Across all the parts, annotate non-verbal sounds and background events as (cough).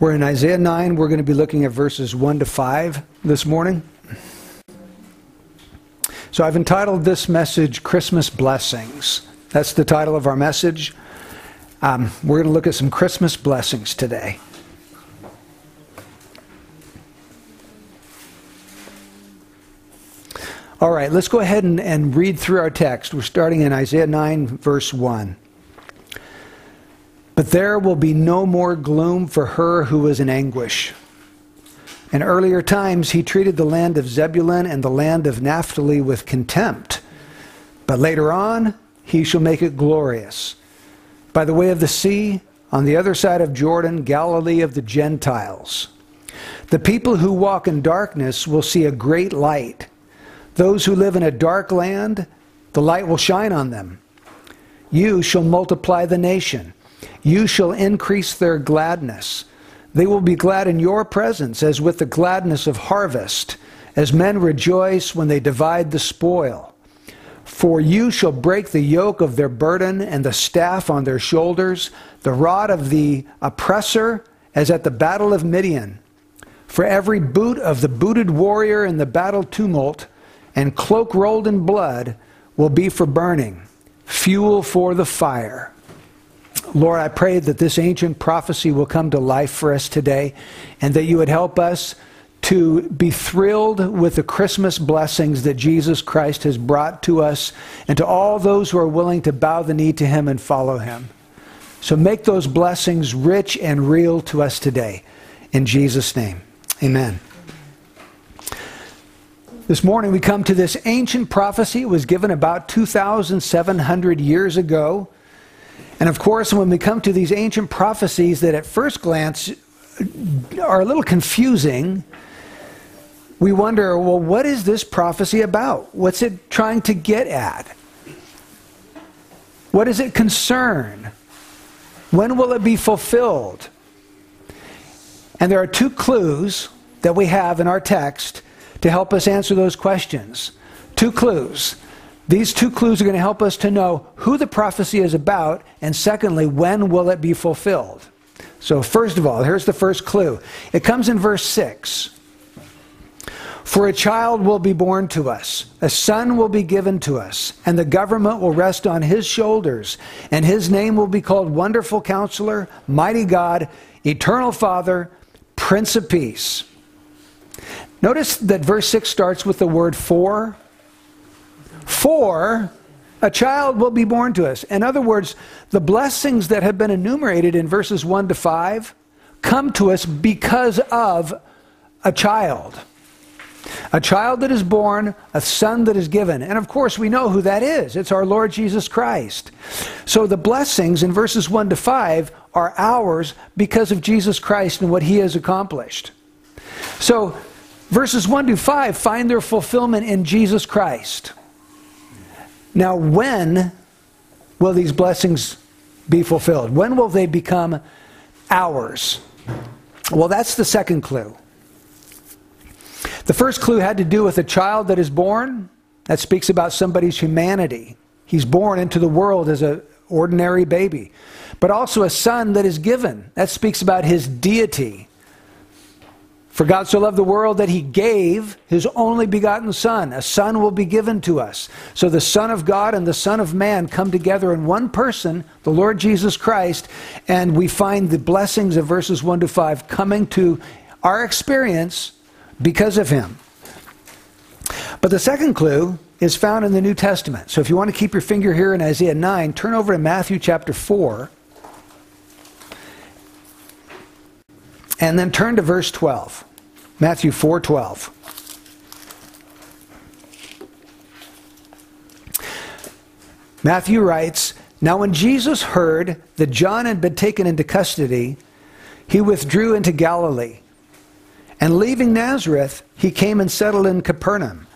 We're in Isaiah 9. We're going to be looking at verses 1 to 5 this morning. So I've entitled this message Christmas Blessings. That's the title of our message. Um, we're going to look at some Christmas blessings today. All right, let's go ahead and, and read through our text. We're starting in Isaiah 9, verse 1. But there will be no more gloom for her who was in anguish. In earlier times, he treated the land of Zebulun and the land of Naphtali with contempt. But later on, he shall make it glorious. By the way of the sea, on the other side of Jordan, Galilee of the Gentiles. The people who walk in darkness will see a great light. Those who live in a dark land, the light will shine on them. You shall multiply the nation. You shall increase their gladness. They will be glad in your presence, as with the gladness of harvest, as men rejoice when they divide the spoil. For you shall break the yoke of their burden and the staff on their shoulders, the rod of the oppressor, as at the battle of Midian. For every boot of the booted warrior in the battle tumult, and cloak rolled in blood will be for burning, fuel for the fire. Lord, I pray that this ancient prophecy will come to life for us today and that you would help us to be thrilled with the Christmas blessings that Jesus Christ has brought to us and to all those who are willing to bow the knee to him and follow him. So make those blessings rich and real to us today. In Jesus' name, amen. This morning we come to this ancient prophecy. It was given about 2,700 years ago. And of course, when we come to these ancient prophecies that at first glance are a little confusing, we wonder well, what is this prophecy about? What's it trying to get at? What does it concern? When will it be fulfilled? And there are two clues that we have in our text to help us answer those questions. Two clues. These two clues are going to help us to know who the prophecy is about, and secondly, when will it be fulfilled. So, first of all, here's the first clue. It comes in verse 6. For a child will be born to us, a son will be given to us, and the government will rest on his shoulders, and his name will be called Wonderful Counselor, Mighty God, Eternal Father, Prince of Peace. Notice that verse 6 starts with the word for. For a child will be born to us. In other words, the blessings that have been enumerated in verses 1 to 5 come to us because of a child. A child that is born, a son that is given. And of course, we know who that is. It's our Lord Jesus Christ. So the blessings in verses 1 to 5 are ours because of Jesus Christ and what he has accomplished. So Verses 1 to 5 find their fulfillment in Jesus Christ. Now, when will these blessings be fulfilled? When will they become ours? Well, that's the second clue. The first clue had to do with a child that is born. That speaks about somebody's humanity. He's born into the world as an ordinary baby. But also a son that is given. That speaks about his deity. For God so loved the world that he gave his only begotten Son. A Son will be given to us. So the Son of God and the Son of Man come together in one person, the Lord Jesus Christ, and we find the blessings of verses 1 to 5 coming to our experience because of him. But the second clue is found in the New Testament. So if you want to keep your finger here in Isaiah 9, turn over to Matthew chapter 4. And then turn to verse 12. Matthew 4:12. Matthew writes, Now when Jesus heard that John had been taken into custody, he withdrew into Galilee. And leaving Nazareth, he came and settled in Capernaum,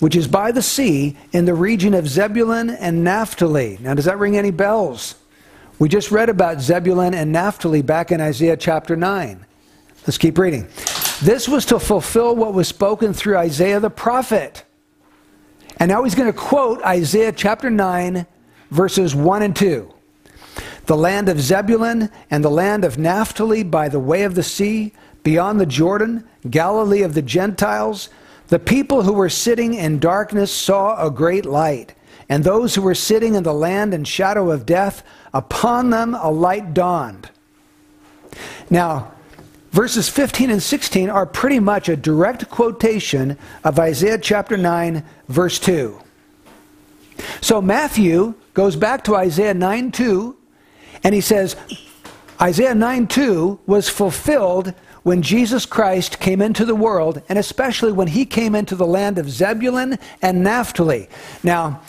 which is by the sea in the region of Zebulun and Naphtali. Now, does that ring any bells? We just read about Zebulun and Naphtali back in Isaiah chapter 9. Let's keep reading. This was to fulfill what was spoken through Isaiah the prophet. And now he's going to quote Isaiah chapter 9, verses 1 and 2. the land of Zebulun and the land of Naphtali by the way of the sea, beyond the Jordan, Galilee of the Gentiles, the people who were sitting in darkness saw a great light. And those who were sitting in the land and shadow of death, upon them a light dawned. Now, verses 15 and 16 are pretty much a direct quotation of Isaiah chapter 9, verse 2. So Matthew goes back to Isaiah 9 2, and he says, Isaiah 9 2 was fulfilled when Jesus Christ came into the world, and especially when he came into the land of Zebulun and Naphtali. Now,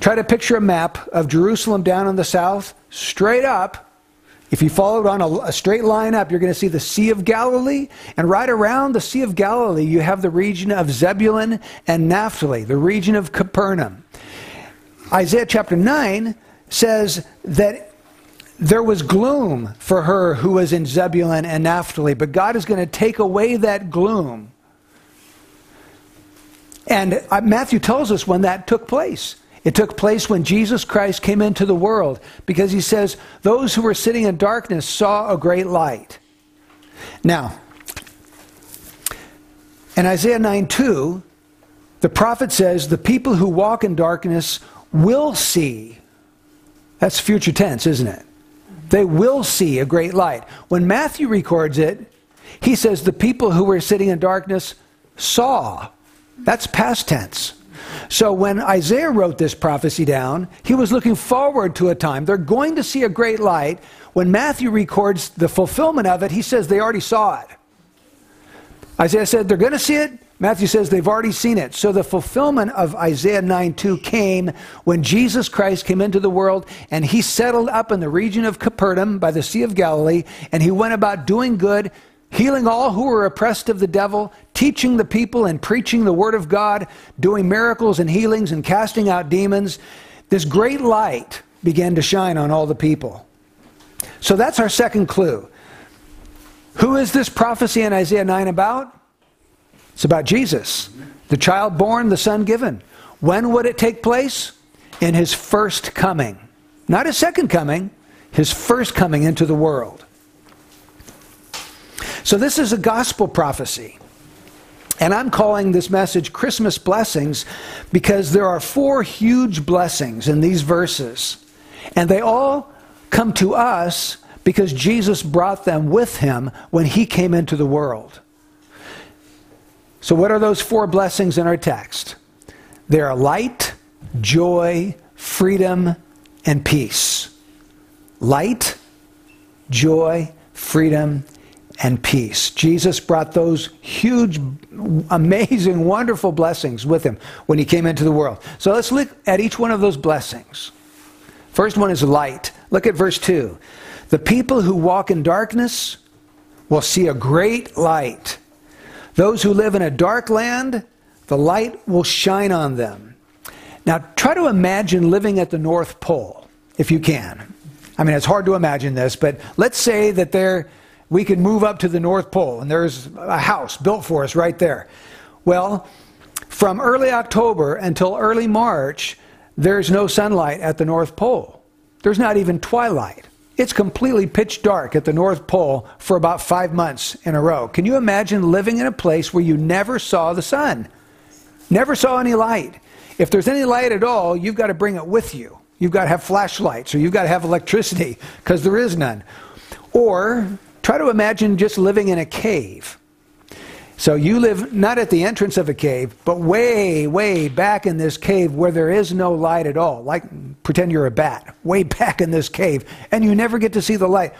try to picture a map of Jerusalem down in the south, straight up. If you followed on a, a straight line up, you're going to see the Sea of Galilee, and right around the Sea of Galilee, you have the region of Zebulun and Naphtali, the region of Capernaum. Isaiah chapter 9 says that there was gloom for her who was in Zebulun and Naphtali, but God is going to take away that gloom. And uh, Matthew tells us when that took place. It took place when Jesus Christ came into the world because he says, Those who were sitting in darkness saw a great light. Now, in Isaiah 9 2, the prophet says, The people who walk in darkness will see. That's future tense, isn't it? They will see a great light. When Matthew records it, he says the people who were sitting in darkness saw. That's past tense. So when Isaiah wrote this prophecy down, he was looking forward to a time. They're going to see a great light. When Matthew records the fulfillment of it, he says they already saw it. Isaiah said they're going to see it. Matthew says they've already seen it. So the fulfillment of Isaiah 9 2 came when Jesus Christ came into the world and he settled up in the region of Capernaum by the Sea of Galilee and he went about doing good, healing all who were oppressed of the devil, teaching the people and preaching the word of God, doing miracles and healings and casting out demons. This great light began to shine on all the people. So that's our second clue. Who is this prophecy in Isaiah 9 about? It's about Jesus, the child born, the son given. When would it take place? In his first coming. Not his second coming, his first coming into the world. So, this is a gospel prophecy. And I'm calling this message Christmas Blessings because there are four huge blessings in these verses. And they all come to us because Jesus brought them with him when he came into the world. So, what are those four blessings in our text? They are light, joy, freedom, and peace. Light, joy, freedom, and peace. Jesus brought those huge, amazing, wonderful blessings with him when he came into the world. So let's look at each one of those blessings. First one is light. Look at verse 2. The people who walk in darkness will see a great light. Those who live in a dark land, the light will shine on them. Now, try to imagine living at the North Pole, if you can. I mean, it's hard to imagine this, but let's say that there we could move up to the North Pole and there's a house built for us right there. Well, from early October until early March, there's no sunlight at the North Pole. There's not even twilight. It's completely pitch dark at the North Pole for about five months in a row. Can you imagine living in a place where you never saw the sun? Never saw any light. If there's any light at all, you've got to bring it with you. You've got to have flashlights or you've got to have electricity because there is none. Or try to imagine just living in a cave. So you live not at the entrance of a cave, but way, way back in this cave where there is no light at all. Like pretend you're a bat, way back in this cave, and you never get to see the light.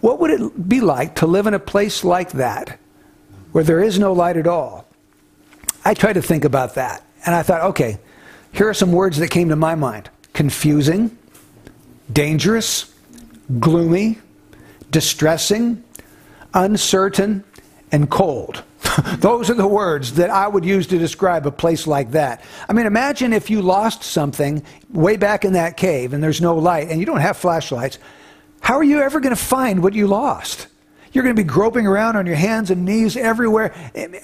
What would it be like to live in a place like that where there is no light at all? I tried to think about that, and I thought, okay, here are some words that came to my mind confusing, dangerous, gloomy, distressing, uncertain, and cold. (laughs) Those are the words that I would use to describe a place like that. I mean, imagine if you lost something way back in that cave and there's no light and you don't have flashlights. How are you ever going to find what you lost? You're going to be groping around on your hands and knees everywhere.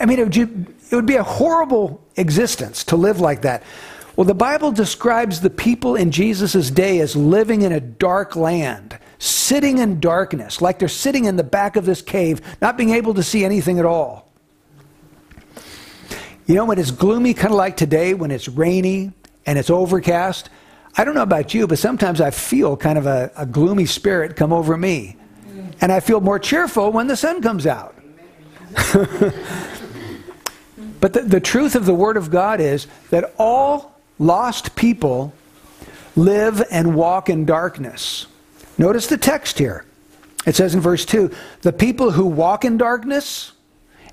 I mean, it would, be a horrible existence to live like that. Well, the Bible describes the people in Jesus' day as living in a dark land, sitting in darkness, like they're sitting in the back of this cave, not being able to see anything at all. You know, when it's gloomy, kind of like today, when it's rainy and it's overcast, I don't know about you, but sometimes I feel kind of a, a gloomy spirit come over me. And I feel more cheerful when the sun comes out. (laughs) but the, the truth of the Word of God is that all lost people live and walk in darkness. Notice the text here. It says in verse 2 the people who walk in darkness,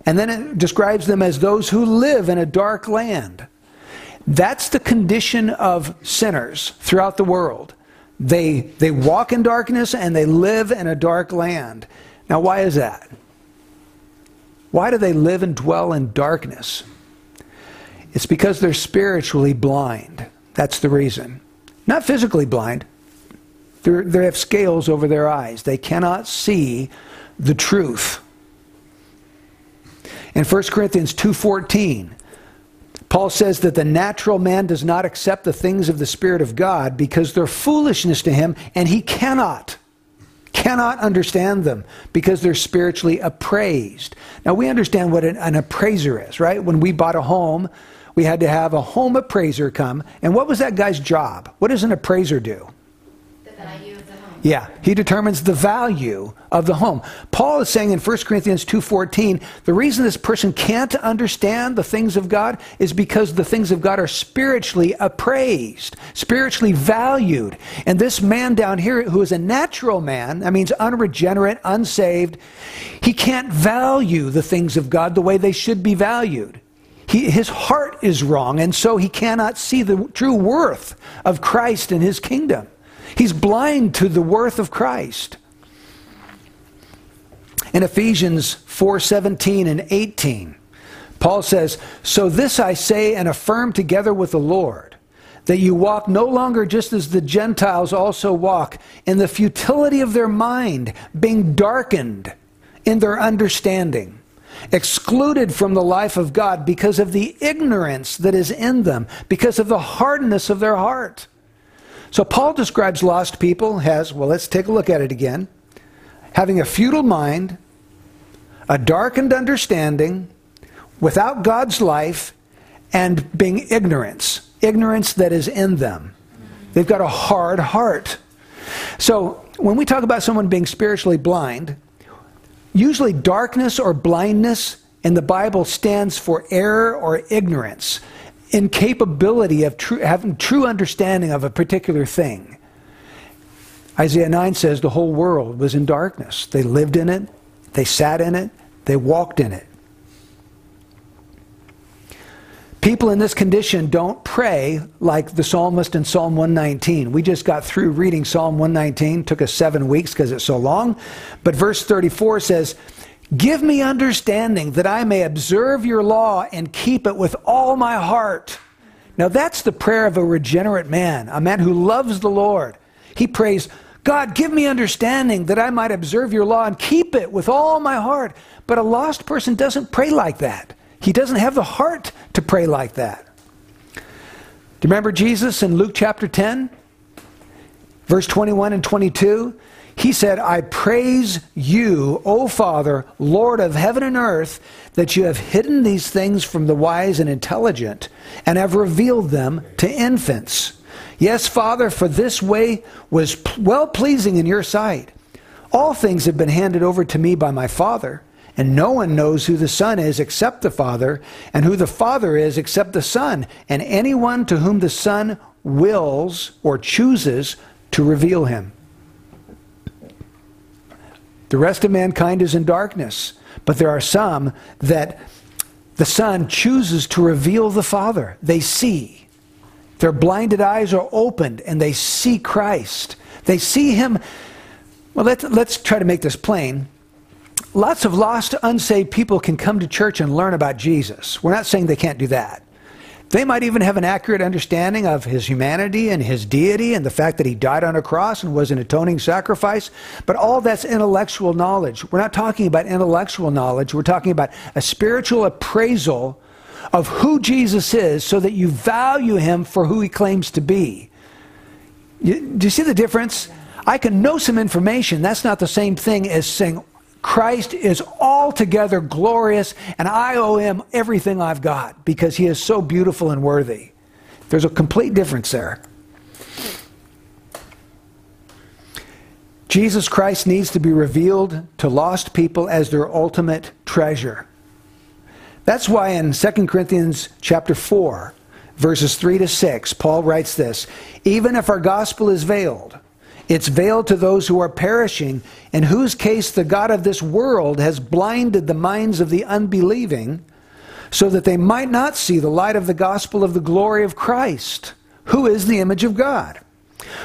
and then it describes them as those who live in a dark land. That's the condition of sinners throughout the world. They, they walk in darkness and they live in a dark land. Now, why is that? Why do they live and dwell in darkness? It's because they're spiritually blind. That's the reason. Not physically blind. They're, they have scales over their eyes. They cannot see the truth. In 1 Corinthians 2:14, Paul says that the natural man does not accept the things of the Spirit of God because they're foolishness to him, and he cannot, cannot understand them because they're spiritually appraised. Now, we understand what an, an appraiser is, right? When we bought a home, we had to have a home appraiser come. And what was that guy's job? What does an appraiser do? Yeah, he determines the value of the home. Paul is saying in 1 Corinthians 2:14, the reason this person can't understand the things of God is because the things of God are spiritually appraised, spiritually valued. And this man down here who is a natural man, that means unregenerate, unsaved, he can't value the things of God the way they should be valued. He, his heart is wrong, and so he cannot see the true worth of Christ and his kingdom. He's blind to the worth of Christ. In Ephesians 4:17 and 18, Paul says, "So this I say and affirm together with the Lord, that you walk no longer just as the Gentiles also walk, in the futility of their mind, being darkened in their understanding." excluded from the life of God because of the ignorance that is in them, because of the hardness of their heart. So Paul describes lost people as well, let's take a look at it again having a futile mind, a darkened understanding, without God's life, and being ignorance. Ignorance that is in them. They've got a hard heart. So when we talk about someone being spiritually blind, usually darkness or blindness in the Bible stands for error or ignorance incapability of true, having true understanding of a particular thing. Isaiah 9 says the whole world was in darkness. They lived in it, they sat in it, they walked in it. People in this condition don't pray like the psalmist in Psalm 119. We just got through reading Psalm 119, took us seven weeks because it's so long. But verse 34 says, Give me understanding that I may observe your law and keep it with all my heart. Now, that's the prayer of a regenerate man, a man who loves the Lord. He prays, God, give me understanding that I might observe your law and keep it with all my heart. But a lost person doesn't pray like that. He doesn't have the heart to pray like that. Do you remember Jesus in Luke chapter 10, verse 21 and 22? He said, I praise you, O Father, Lord of heaven and earth, that you have hidden these things from the wise and intelligent and have revealed them to infants. Yes, Father, for this way was well pleasing in your sight. All things have been handed over to me by my Father, and no one knows who the Son is except the Father, and who the Father is except the Son, and anyone to whom the Son wills or chooses to reveal him. The rest of mankind is in darkness. But there are some that the Son chooses to reveal the Father. They see. Their blinded eyes are opened and they see Christ. They see Him. Well, let's, let's try to make this plain. Lots of lost, unsaved people can come to church and learn about Jesus. We're not saying they can't do that. They might even have an accurate understanding of his humanity and his deity and the fact that he died on a cross and was an atoning sacrifice, but all that's intellectual knowledge. We're not talking about intellectual knowledge, we're talking about a spiritual appraisal of who Jesus is so that you value him for who he claims to be. You, do you see the difference? I can know some information. That's not the same thing as saying Christ is altogether glorious and I owe him everything I've got because he is so beautiful and worthy. There's a complete difference there. Jesus Christ needs to be revealed to lost people as their ultimate treasure. That's why in 2 Corinthians chapter 4, verses 3 to 6, Paul writes this Even if our gospel is veiled, it's veiled to those who are perishing, in whose case the God of this world has blinded the minds of the unbelieving, so that they might not see the light of the gospel of the glory of Christ, who is the image of God.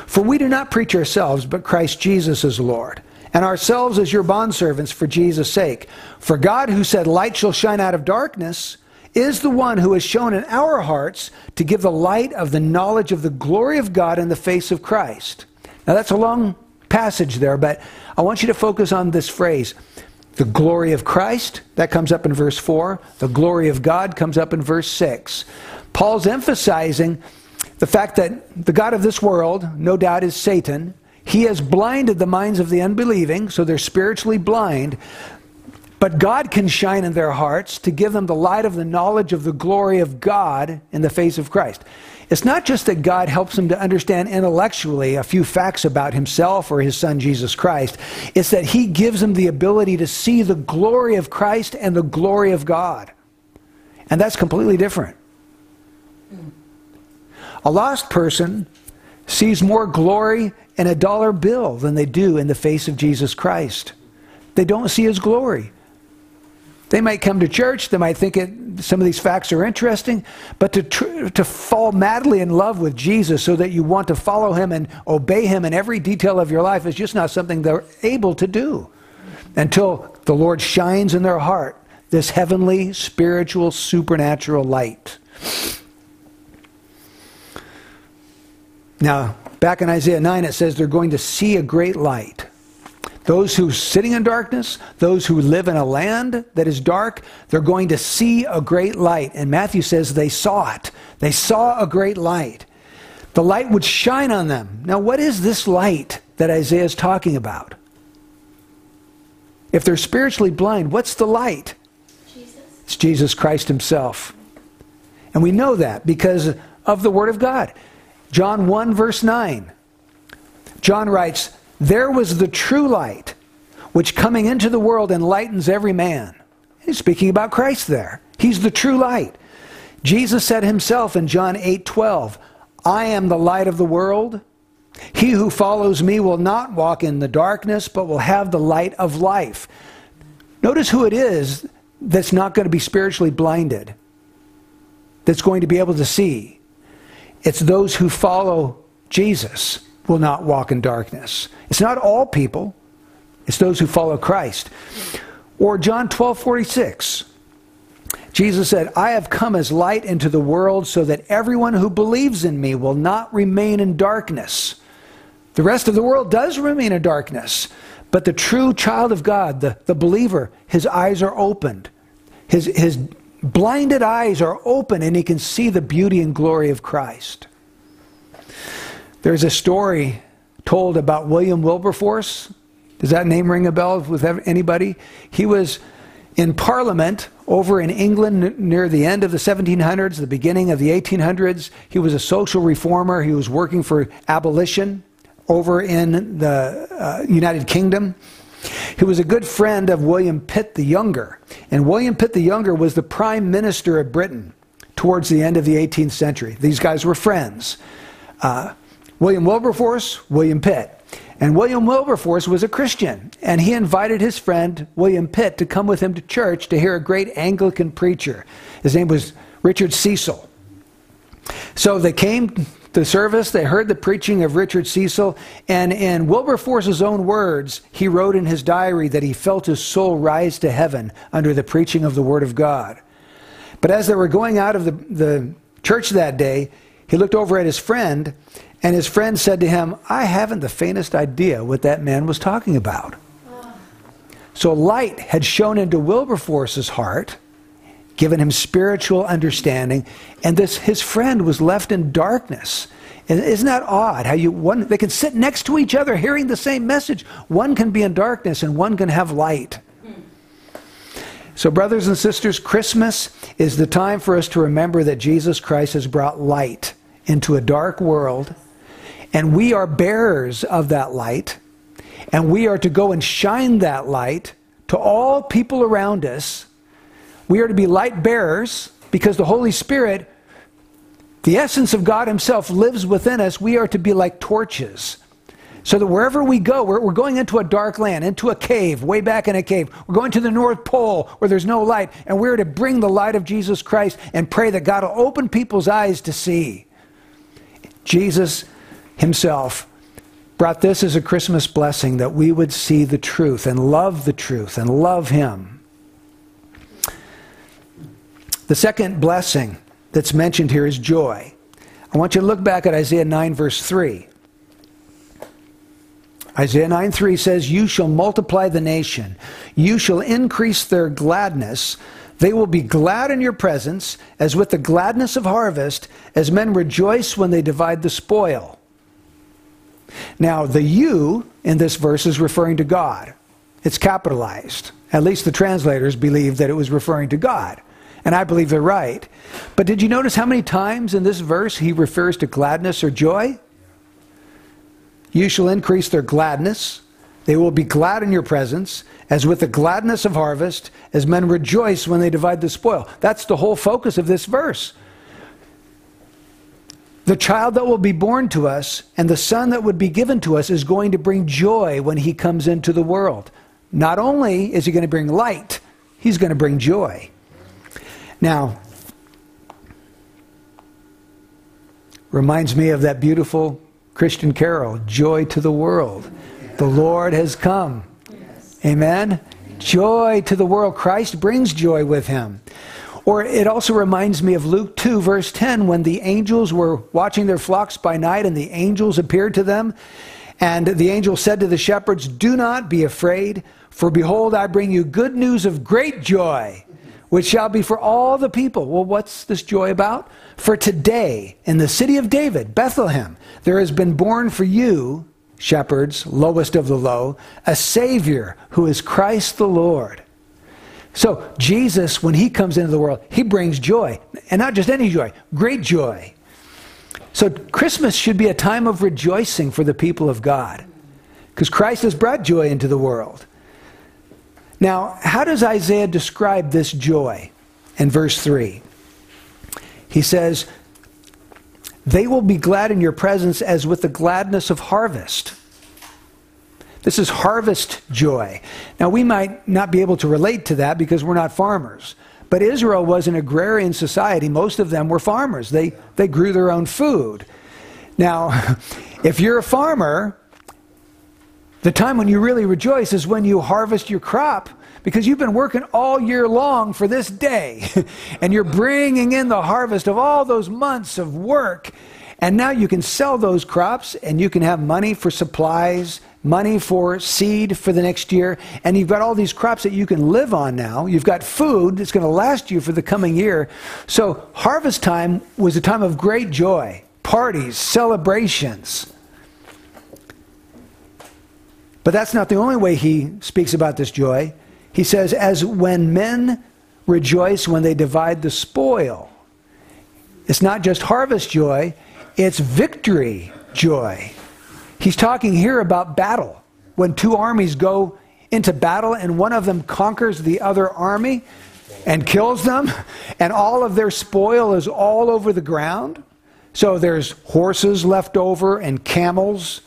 For we do not preach ourselves, but Christ Jesus as Lord, and ourselves as your bondservants for Jesus' sake. For God, who said, Light shall shine out of darkness, is the one who has shone in our hearts to give the light of the knowledge of the glory of God in the face of Christ. Now, that's a long passage there, but I want you to focus on this phrase. The glory of Christ, that comes up in verse 4. The glory of God comes up in verse 6. Paul's emphasizing the fact that the God of this world, no doubt, is Satan. He has blinded the minds of the unbelieving, so they're spiritually blind. But God can shine in their hearts to give them the light of the knowledge of the glory of God in the face of Christ. It's not just that God helps them to understand intellectually a few facts about himself or his son Jesus Christ, it's that he gives them the ability to see the glory of Christ and the glory of God. And that's completely different. A lost person sees more glory in a dollar bill than they do in the face of Jesus Christ. They don't see his glory. They might come to church, they might think it, some of these facts are interesting, but to, tr- to fall madly in love with Jesus so that you want to follow him and obey him in every detail of your life is just not something they're able to do until the Lord shines in their heart this heavenly, spiritual, supernatural light. Now, back in Isaiah 9, it says they're going to see a great light. Those who are sitting in darkness, those who live in a land that is dark, they're going to see a great light. And Matthew says they saw it. They saw a great light. The light would shine on them. Now, what is this light that Isaiah is talking about? If they're spiritually blind, what's the light? Jesus. It's Jesus Christ Himself. And we know that because of the Word of God. John 1, verse 9. John writes, There was the true light, which coming into the world enlightens every man. He's speaking about Christ there. He's the true light. Jesus said himself in John 8, 12, I am the light of the world. He who follows me will not walk in the darkness, but will have the light of life. Notice who it is that's not going to be spiritually blinded, that's going to be able to see. It's those who follow Jesus will not walk in darkness. It's not all people, it's those who follow Christ. Or John 12 46. Jesus said, I have come as light into the world so that everyone who believes in me will not remain in darkness. The rest of the world does remain in darkness. But the true child of God, the, the believer, his eyes are opened. His, his blinded eyes are open and he can see the beauty and glory of Christ. There's a story told about William Wilberforce. Does that name ring a bell with anybody? He was in Parliament over in England near the end of the 1700s, the beginning of the 1800s. He was a social reformer. He was working for abolition over in the uh, United Kingdom. He was a good friend of William Pitt the Younger. And William Pitt the Younger was the prime minister of Britain towards the end of the 18th century. These guys were friends. Uh, William Wilberforce, William Pitt. And William Wilberforce was a Christian, and he invited his friend William Pitt to come with him to church to hear a great Anglican preacher. His name was Richard Cecil. So they came the service, they heard the preaching of Richard Cecil, and in Wilberforce's own words, he wrote in his diary that he felt his soul rise to heaven under the preaching of the Word of God. But as they were going out of the, the church that day, he looked over at his friend, and his friend said to him, I haven't the faintest idea what that man was talking about. So light had shone into Wilberforce's heart given him spiritual understanding, and this his friend was left in darkness. Isn't that odd? How you one they can sit next to each other hearing the same message. One can be in darkness and one can have light. So, brothers and sisters, Christmas is the time for us to remember that Jesus Christ has brought light into a dark world, and we are bearers of that light, and we are to go and shine that light to all people around us. We are to be light bearers because the Holy Spirit, the essence of God Himself, lives within us. We are to be like torches so that wherever we go, we're, we're, going into a dark land, into a cave, way back in a cave. We're going to the North Pole where there's no light, and we're to bring the light of Jesus Christ and pray that God will open people's eyes to see. Jesus himself brought this as a Christmas blessing that we would see the truth and love the truth and love him. The second blessing that's mentioned here is joy. I want you to look back at Isaiah 9, verse 3. Isaiah 9 3 says, You shall multiply the nation, you shall increase their gladness. They will be glad in your presence, as with the gladness of harvest, as men rejoice when they divide the spoil. Now, the you in this verse is referring to God. It's capitalized. At least the translators believe that it was referring to God. And I believe they're right. But did you notice how many times in this verse he refers to gladness or joy? You shall increase their gladness. They will be glad in your presence, as with the gladness of harvest, as men rejoice when they divide the spoil. That's the whole focus of this verse. The child that will be born to us and the son that would be given to us is going to bring joy when he comes into the world. Not only is he going to bring light, he's going to bring joy. Now, reminds me of that beautiful Christian carol, Joy to the World. The Lord has come. Amen? Joy to the world. Christ brings joy with him. Or it also reminds me of Luke 2, verse 10, when the angels were watching their flocks by night and the angels appeared to them. And the angel said to the shepherds, Do not be afraid, for behold, I bring you good news of great joy, which shall be for all the people. Well, what's this joy about? For today, in the city of David, Bethlehem, there has been born for you, shepherds, lowest of the low, a Savior who is Christ the Lord. So, Jesus, when he comes into the world, he brings joy. And not just any joy, great joy. So, Christmas should be a time of rejoicing for the people of God. Because Christ has brought joy into the world. Now, how does Isaiah describe this joy in verse 3? He says, They will be glad in your presence as with the gladness of harvest. This is harvest joy. Now, we might not be able to relate to that because we're not farmers. But Israel was an agrarian society. Most of them were farmers, they, they grew their own food. Now, (laughs) if you're a farmer, the time when you really rejoice is when you harvest your crop because you've been working all year long for this day. (laughs) and you're bringing in the harvest of all those months of work. And now you can sell those crops and you can have money for supplies money for seed for the next year, and you've got all these crops that you can live on now. You've got food that's going to last you for the coming year. So, harvest time was a time of great joy, parties, celebrations. But that's not the only way he speaks about this joy. He says, as when men rejoice when they divide the spoil. It's not just harvest joy, it's victory joy. He's talking here about battle. When two armies go into battle and one of them conquers the other army and kills them, and all of their spoil is all over the ground. So there's horses left over, and camels,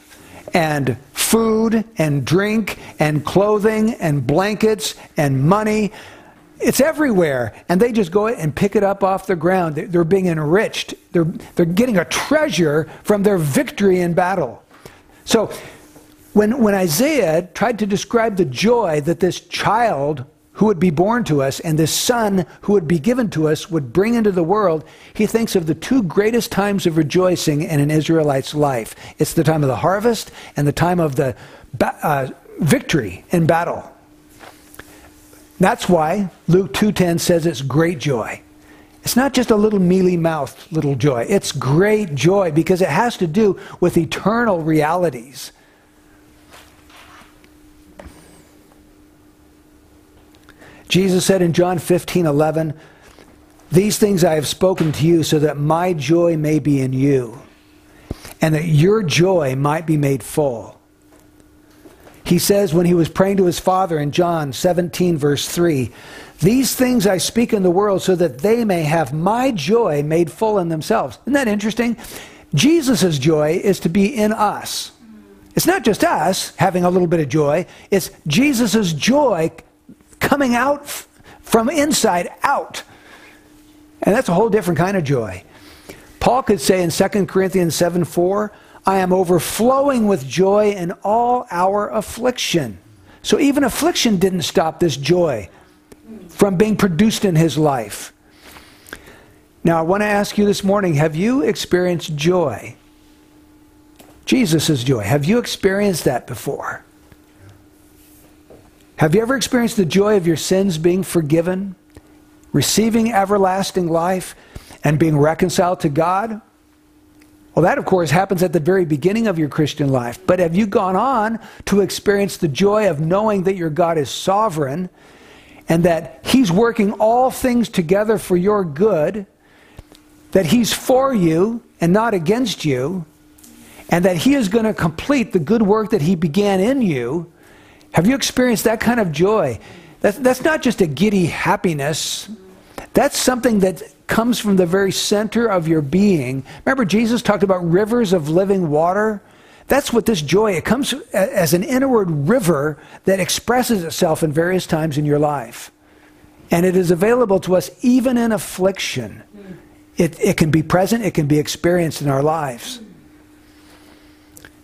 and food, and drink, and clothing, and blankets, and money. It's everywhere. And they just go and pick it up off the ground. They're being enriched, they're, they're getting a treasure from their victory in battle. So when, when Isaiah tried to describe the joy that this child who would be born to us and this son who would be given to us would bring into the world, he thinks of the two greatest times of rejoicing in an Israelite's life. It's the time of the harvest and the time of the uh, victory in battle. That's why Luke 2:10 says it's great joy. It's not just a little mealy mouthed little joy. It's great joy because it has to do with eternal realities. Jesus said in John 15 11, These things I have spoken to you so that my joy may be in you and that your joy might be made full. He says when he was praying to his Father in John 17, verse 3, these things I speak in the world so that they may have my joy made full in themselves. Isn't that interesting? Jesus' joy is to be in us. It's not just us having a little bit of joy, it's Jesus' joy coming out from inside out. And that's a whole different kind of joy. Paul could say in 2 Corinthians 7 4, I am overflowing with joy in all our affliction. So even affliction didn't stop this joy from being produced in his life. Now, I want to ask you this morning have you experienced joy? Jesus' joy. Have you experienced that before? Have you ever experienced the joy of your sins being forgiven, receiving everlasting life, and being reconciled to God? Well, that, of course, happens at the very beginning of your Christian life. But have you gone on to experience the joy of knowing that your God is sovereign and that He's working all things together for your good, that He's for you and not against you, and that He is going to complete the good work that He began in you. Have you experienced that kind of joy? That's, that's not just a giddy happiness, that's something that comes from the very center of your being. Remember, Jesus talked about rivers of living water? That's what this joy, it comes as an inward river that expresses itself in various times in your life. And it is available to us even in affliction. It, it can be present, it can be experienced in our lives.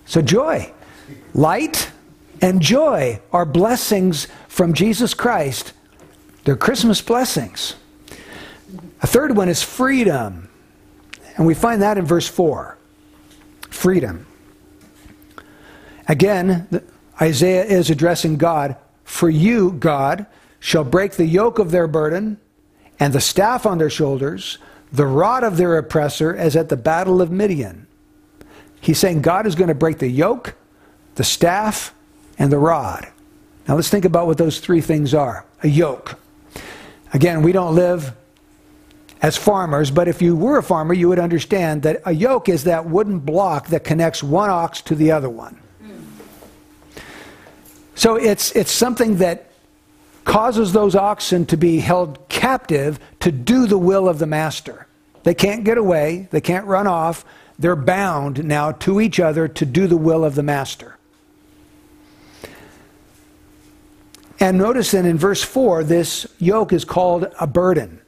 So, joy, light, and joy are blessings from Jesus Christ. They're Christmas blessings. A third one is freedom. And we find that in verse 4. Freedom. Again, Isaiah is addressing God. For you, God, shall break the yoke of their burden and the staff on their shoulders, the rod of their oppressor, as at the battle of Midian. He's saying God is going to break the yoke, the staff, and the rod. Now let's think about what those three things are. A yoke. Again, we don't live as farmers, but if you were a farmer, you would understand that a yoke is that wooden block that connects one ox to the other one. So it's, it's something that causes those oxen to be held captive to do the will of the master. They can't get away, they can't run off. They're bound now to each other to do the will of the master. And notice then in verse 4, this yoke is called a burden.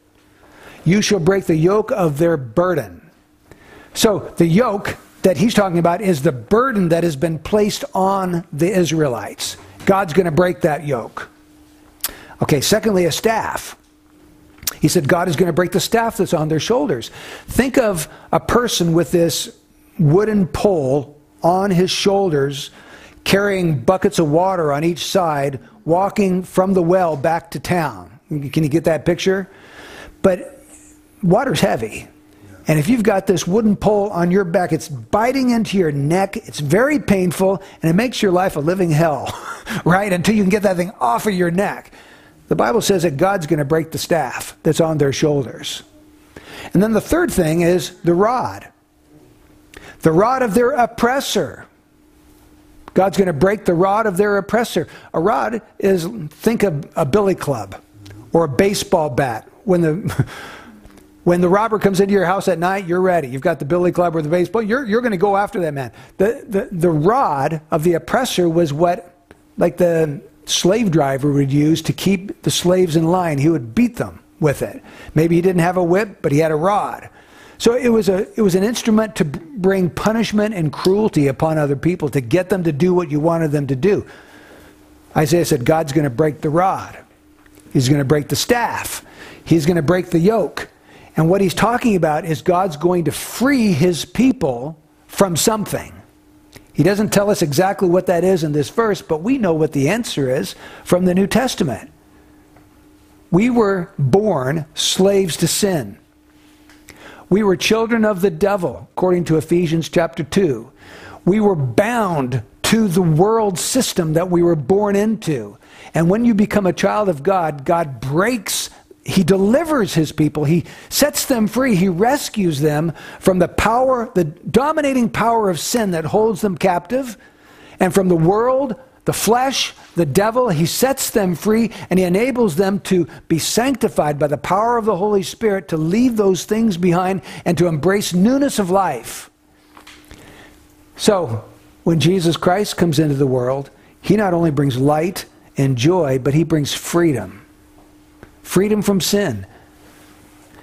You shall break the yoke of their burden. So the yoke that he's talking about is the burden that has been placed on the Israelites. God's going to break that yoke. Okay, secondly, a staff. He said God is going to break the staff that's on their shoulders. Think of a person with this wooden pole on his shoulders, carrying buckets of water on each side, walking from the well back to town. Can you get that picture? But water's heavy. And if you've got this wooden pole on your back, it's biting into your neck, it's very painful, and it makes your life a living hell, (laughs) right? Until you can get that thing off of your neck. The Bible says that God's going to break the staff that's on their shoulders. And then the third thing is the rod. The rod of their oppressor. God's going to break the rod of their oppressor. A rod is, think of a billy club or a baseball bat. When the (laughs) When the robber comes into your house at night, you're ready. You've got the billy club or the baseball. You're, you're going to go after that man. The, the, the rod of the oppressor was what, like the slave driver would use to keep the slaves in line. He would beat them with it. Maybe he didn't have a whip, but he had a rod. So it was, a, it was an instrument to bring punishment and cruelty upon other people, to get them to do what you wanted them to do. Isaiah said, God's going to break the rod. He's going to break the staff. He's going to break the yoke. And what he's talking about is God's going to free his people from something. He doesn't tell us exactly what that is in this verse, but we know what the answer is from the New Testament. We were born slaves to sin. We were children of the devil, according to Ephesians chapter 2. We were bound to the world system that we were born into. And when you become a child of God, God breaks, He delivers His people, He sets them free, He rescues them from the power, the dominating power of sin that holds them captive, and from the world, the flesh, the devil. He sets them free and He enables them to be sanctified by the power of the Holy Spirit to leave those things behind and to embrace newness of life. So, when Jesus Christ comes into the world, He not only brings light and joy, but he brings freedom. Freedom from sin.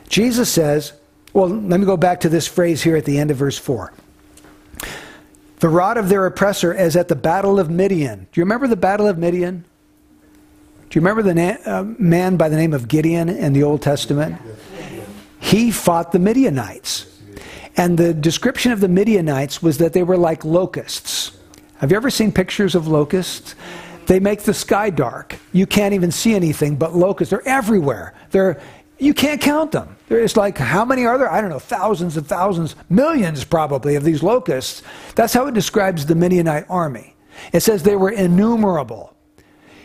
Jesus says, well, let me go back to this phrase here at the end of verse 4. The rod of their oppressor is at the battle of Midian. Do you remember the battle of Midian? Do you remember the na- uh, man by the name of Gideon in the Old Testament? He fought the Midianites. And the description of the Midianites was that they were like locusts. Have you ever seen pictures of locusts? They make the sky dark. You can't even see anything but locusts. They're everywhere. They're, you can't count them. It's like, how many are there? I don't know, thousands and thousands, millions probably of these locusts. That's how it describes the Midianite army. It says they were innumerable.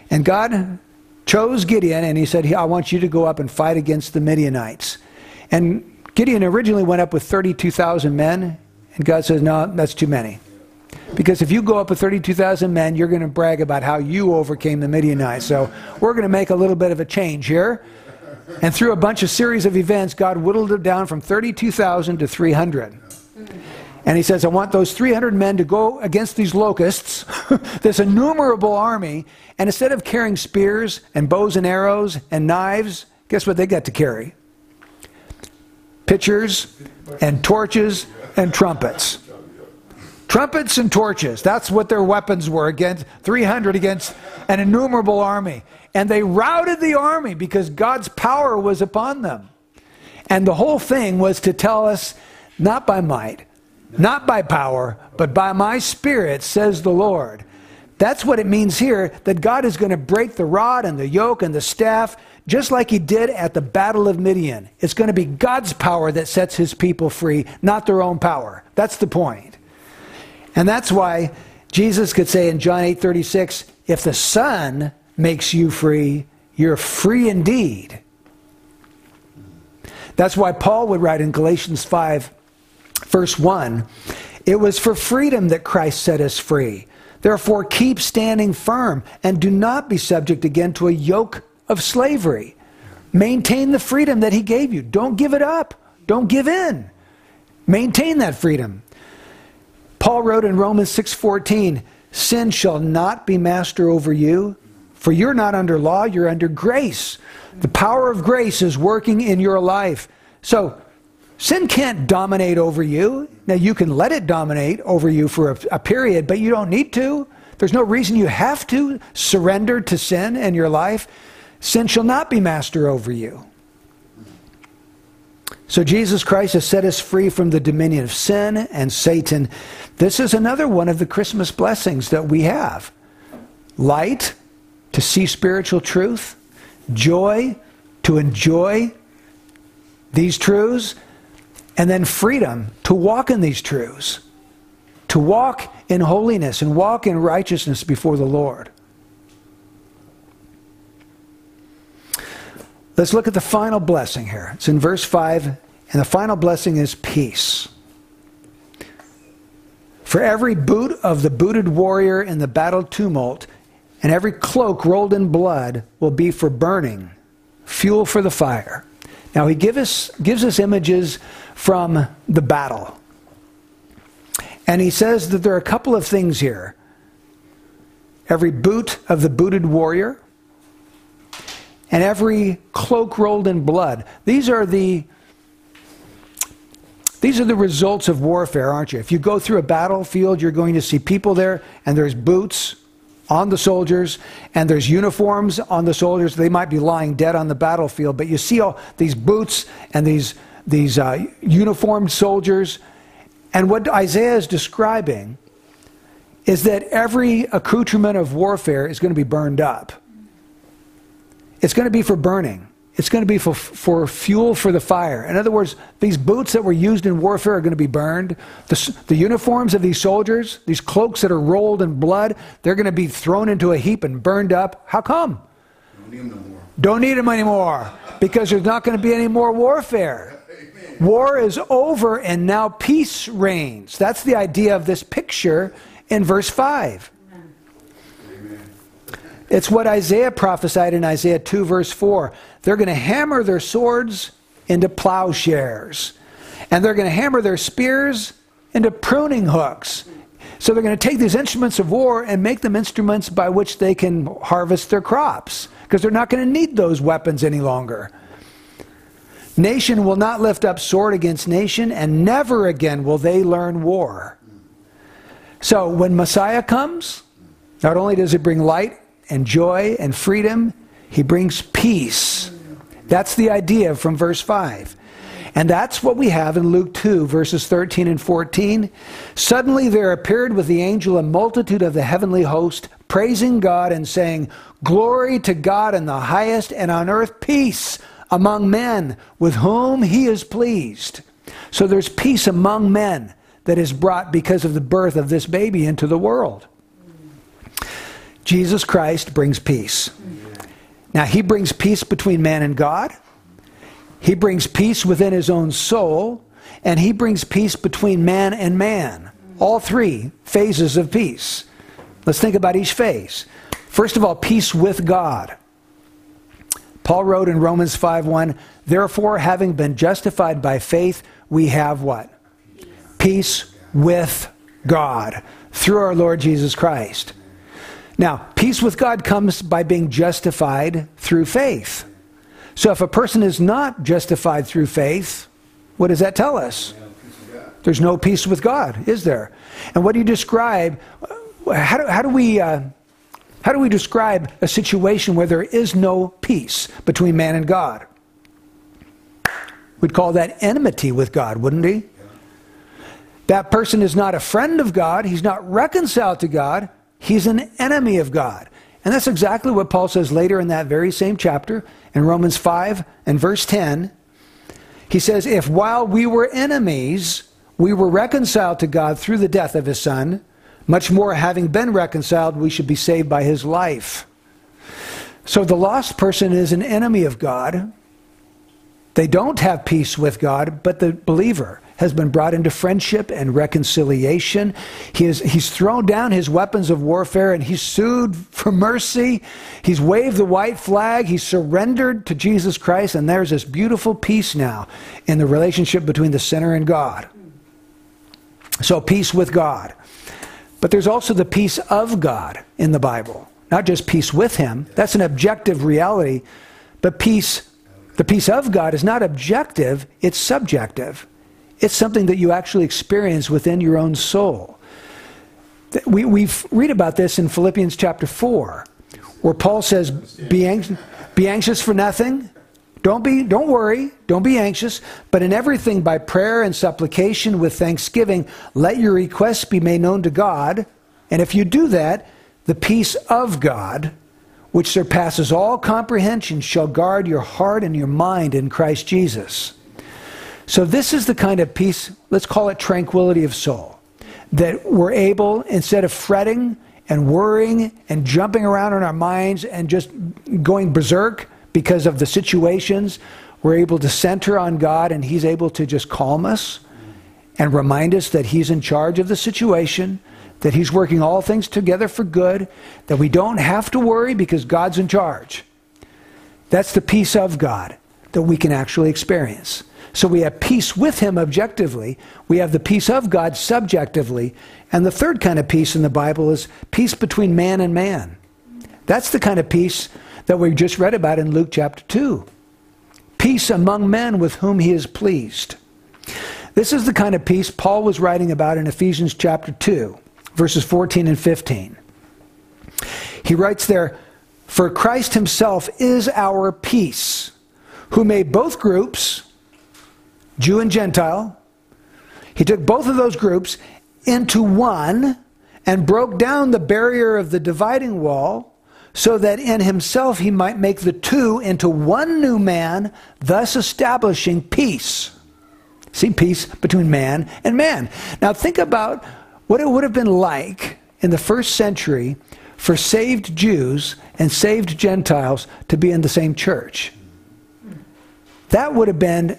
And God chose Gideon and he said, I want you to go up and fight against the Midianites. And Gideon originally went up with 32,000 men. And God says, No, that's too many. Because if you go up with 32,000 men, you're going to brag about how you overcame the Midianites. So we're going to make a little bit of a change here. And through a bunch of series of events, God whittled it down from 32,000 to 300. And he says, I want those 300 men to go against these locusts, (laughs) this innumerable army, and instead of carrying spears and bows and arrows and knives, guess what they got to carry? Pitchers and torches and trumpets. Trumpets and torches. That's what their weapons were against 300 against an innumerable army. And they routed the army because God's power was upon them. And the whole thing was to tell us not by might, not by power, but by my spirit, says the Lord. That's what it means here that God is going to break the rod and the yoke and the staff just like he did at the Battle of Midian. It's going to be God's power that sets his people free, not their own power. That's the point. And that's why Jesus could say in John 8 36, if the Son makes you free, you're free indeed. That's why Paul would write in Galatians 5, verse 1 It was for freedom that Christ set us free. Therefore, keep standing firm and do not be subject again to a yoke of slavery. Maintain the freedom that he gave you. Don't give it up. Don't give in. Maintain that freedom. Paul wrote in Romans 6:14, "Sin shall not be master over you, for you're not under law, you're under grace. The power of grace is working in your life." So, sin can't dominate over you. Now you can let it dominate over you for a, a period, but you don't need to. There's no reason you have to surrender to sin in your life. Sin shall not be master over you. So Jesus Christ has set us free from the dominion of sin and Satan. This is another one of the Christmas blessings that we have light to see spiritual truth, joy to enjoy these truths, and then freedom to walk in these truths, to walk in holiness and walk in righteousness before the Lord. Let's look at the final blessing here. It's in verse 5, and the final blessing is peace. For every boot of the booted warrior in the battle tumult, and every cloak rolled in blood will be for burning, fuel for the fire. Now he give us, gives us images from the battle. And he says that there are a couple of things here. Every boot of the booted warrior, and every cloak rolled in blood. These are the these are the results of warfare, aren't you? If you go through a battlefield, you're going to see people there, and there's boots on the soldiers, and there's uniforms on the soldiers. They might be lying dead on the battlefield, but you see all these boots and these, these uh, uniformed soldiers. And what Isaiah is describing is that every accoutrement of warfare is going to be burned up. It's going to be for burning. it's going to be for, for fuel for the fire. In other words, these boots that were used in warfare are going to be burned. The, the uniforms of these soldiers, these cloaks that are rolled in blood, they're going to be thrown into a heap and burned up. How come? Don't need them no more. Don't need them anymore because there's not going to be any more warfare. War is over and now peace reigns. That's the idea of this picture in verse 5. It's what Isaiah prophesied in Isaiah 2, verse 4. They're going to hammer their swords into plowshares, and they're going to hammer their spears into pruning hooks. So they're going to take these instruments of war and make them instruments by which they can harvest their crops, because they're not going to need those weapons any longer. Nation will not lift up sword against nation, and never again will they learn war. So when Messiah comes, not only does he bring light and joy and freedom, he brings peace. That's the idea from verse 5. And that's what we have in Luke 2, verses 13 and 14. Suddenly there appeared with the angel a multitude of the heavenly host, praising God and saying, Glory to God in the highest, and on earth peace among men with whom he is pleased. So there's peace among men that is brought because of the birth of this baby into the world. Jesus Christ brings peace. Now, he brings peace between man and God, he brings peace within his own soul, and he brings peace between man and man. All three phases of peace. Let's think about each phase. First of all, peace with God. Paul wrote in Romans 5:1, "Therefore, having been justified by faith, we have what? Peace with God through our Lord Jesus Christ." Now, peace with God comes by being justified through faith. So if a person is not justified through faith, what does that tell us? There's no peace with God, is there? And what do you describe? How do, how do we uh, how do we describe a situation where there is no peace between man and God? We'd call that enmity with God, wouldn't he? That person is not a friend of God. He's not reconciled to God. He's an enemy of God. And that's exactly what Paul says later in that very same chapter in Romans 5 and verse 10. He says, If while we were enemies, we were reconciled to God through the death of his Son, much more having been reconciled, we should be saved by his life. So the lost person is an enemy of God. They don't have peace with God, but the believer has been brought into friendship and reconciliation. He is, he's thrown down his weapons of warfare and he's sued for mercy. He's waved the white flag. He's surrendered to Jesus Christ. And there's this beautiful peace now in the relationship between the sinner and God. So, peace with God. But there's also the peace of God in the Bible, not just peace with Him. That's an objective reality. But peace, the peace of God is not objective, it's subjective. It's something that you actually experience within your own soul. We, we read about this in Philippians chapter 4, where Paul says, be, be anxious for nothing. Don't, be, don't worry, don't be anxious, but in everything by prayer and supplication with thanksgiving, let your requests be made known to God. And if you do that, the peace of God, which surpasses all comprehension, shall guard your heart and your mind in Christ Jesus. So, this is the kind of peace, let's call it tranquility of soul, that we're able, instead of fretting and worrying and jumping around in our minds and just going berserk because of the situations, we're able to center on God and He's able to just calm us and remind us that He's in charge of the situation, that He's working all things together for good, that we don't have to worry because God's in charge. That's the peace of God that we can actually experience. So we have peace with Him objectively, we have the peace of God subjectively, and the third kind of peace in the Bible is peace between man and man. That's the kind of peace that we just read about in Luke chapter 2. Peace among men with whom He is pleased. This is the kind of peace Paul was writing about in Ephesians chapter 2, verses 14 and 15. He writes there, For Christ Himself is our peace, who made both groups, Jew and Gentile. He took both of those groups into one and broke down the barrier of the dividing wall so that in himself he might make the two into one new man, thus establishing peace. See, peace between man and man. Now think about what it would have been like in the first century for saved Jews and saved Gentiles to be in the same church. That would have been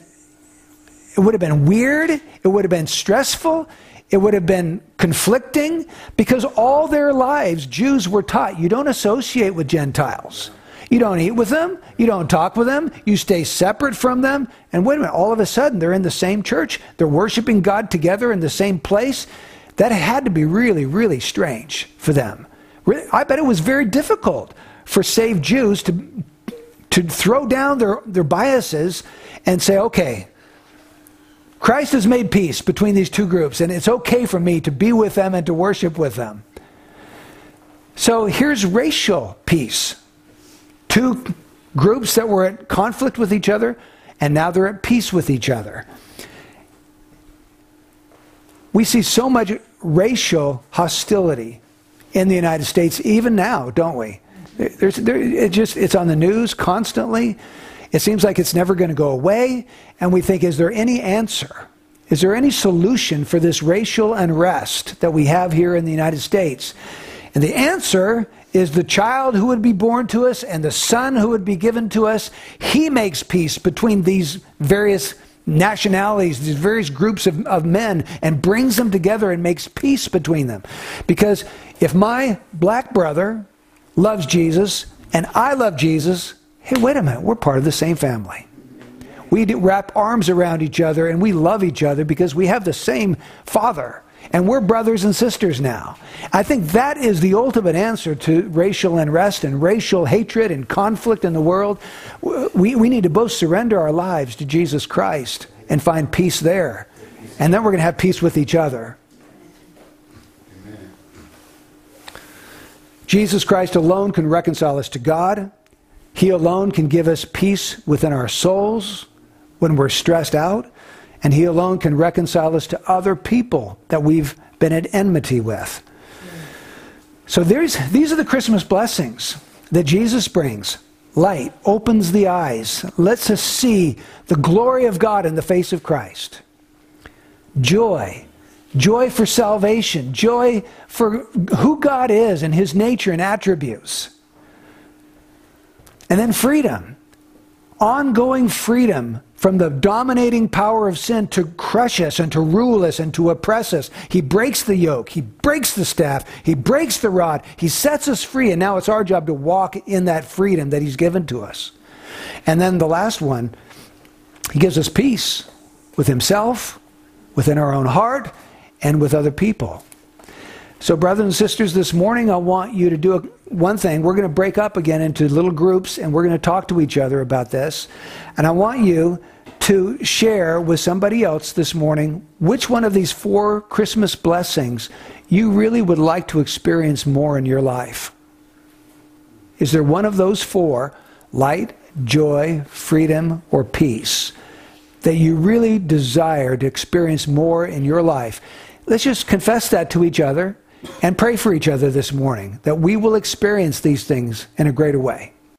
it would have been weird, it would have been stressful, it would have been conflicting because all their lives, Jews were taught you don't associate with Gentiles. You don't eat with them. You don't talk with them. You stay separate from them. And wait a minute, all of a sudden they're in the same church. They're worshiping God together in the same place. That had to be really, really strange for them. I bet it was very difficult for saved Jews to, to throw down their, their biases and say, okay, Christ has made peace between these two groups, and it's okay for me to be with them and to worship with them. So here's racial peace. Two groups that were at conflict with each other, and now they're at peace with each other. We see so much racial hostility in the United States, even now, don't we? There, it just, it's on the news constantly. It seems like it's never going to go away. And we think, is there any answer? Is there any solution for this racial unrest that we have here in the United States? And the answer is the child who would be born to us and the son who would be given to us. He makes peace between these various nationalities, these various groups of, of men, and brings them together and makes peace between them. Because if my black brother loves Jesus and I love Jesus, hey, wait a minute, we're part of the same family. We wrap arms around each other and we love each other because we have the same Father. And we're brothers and sisters now. I think that is the ultimate answer to racial unrest and racial hatred and conflict in the world. We, we need to both surrender our lives to Jesus Christ and find peace there. And then we're going to have peace with each other. Jesus Christ alone can reconcile us to God. He alone can give us peace within our souls when we're stressed out. And He alone can reconcile us to other people that we've been at enmity with. So there's, these are the Christmas blessings that Jesus brings. Light opens the eyes, lets us see the glory of God in the face of Christ. Joy joy for salvation, joy for who God is and his nature and attributes. And then freedom, ongoing freedom from the dominating power of sin to crush us and to rule us and to oppress us. He breaks the yoke, he breaks the staff, he breaks the rod, he sets us free, and now it's our job to walk in that freedom that he's given to us. And then the last one, he gives us peace with himself, within our own heart, and with other people. So, brothers and sisters, this morning I want you to do a, one thing. We're going to break up again into little groups and we're going to talk to each other about this. And I want you to share with somebody else this morning which one of these four Christmas blessings you really would like to experience more in your life. Is there one of those four, light, joy, freedom, or peace, that you really desire to experience more in your life? Let's just confess that to each other and pray for each other this morning that we will experience these things in a greater way.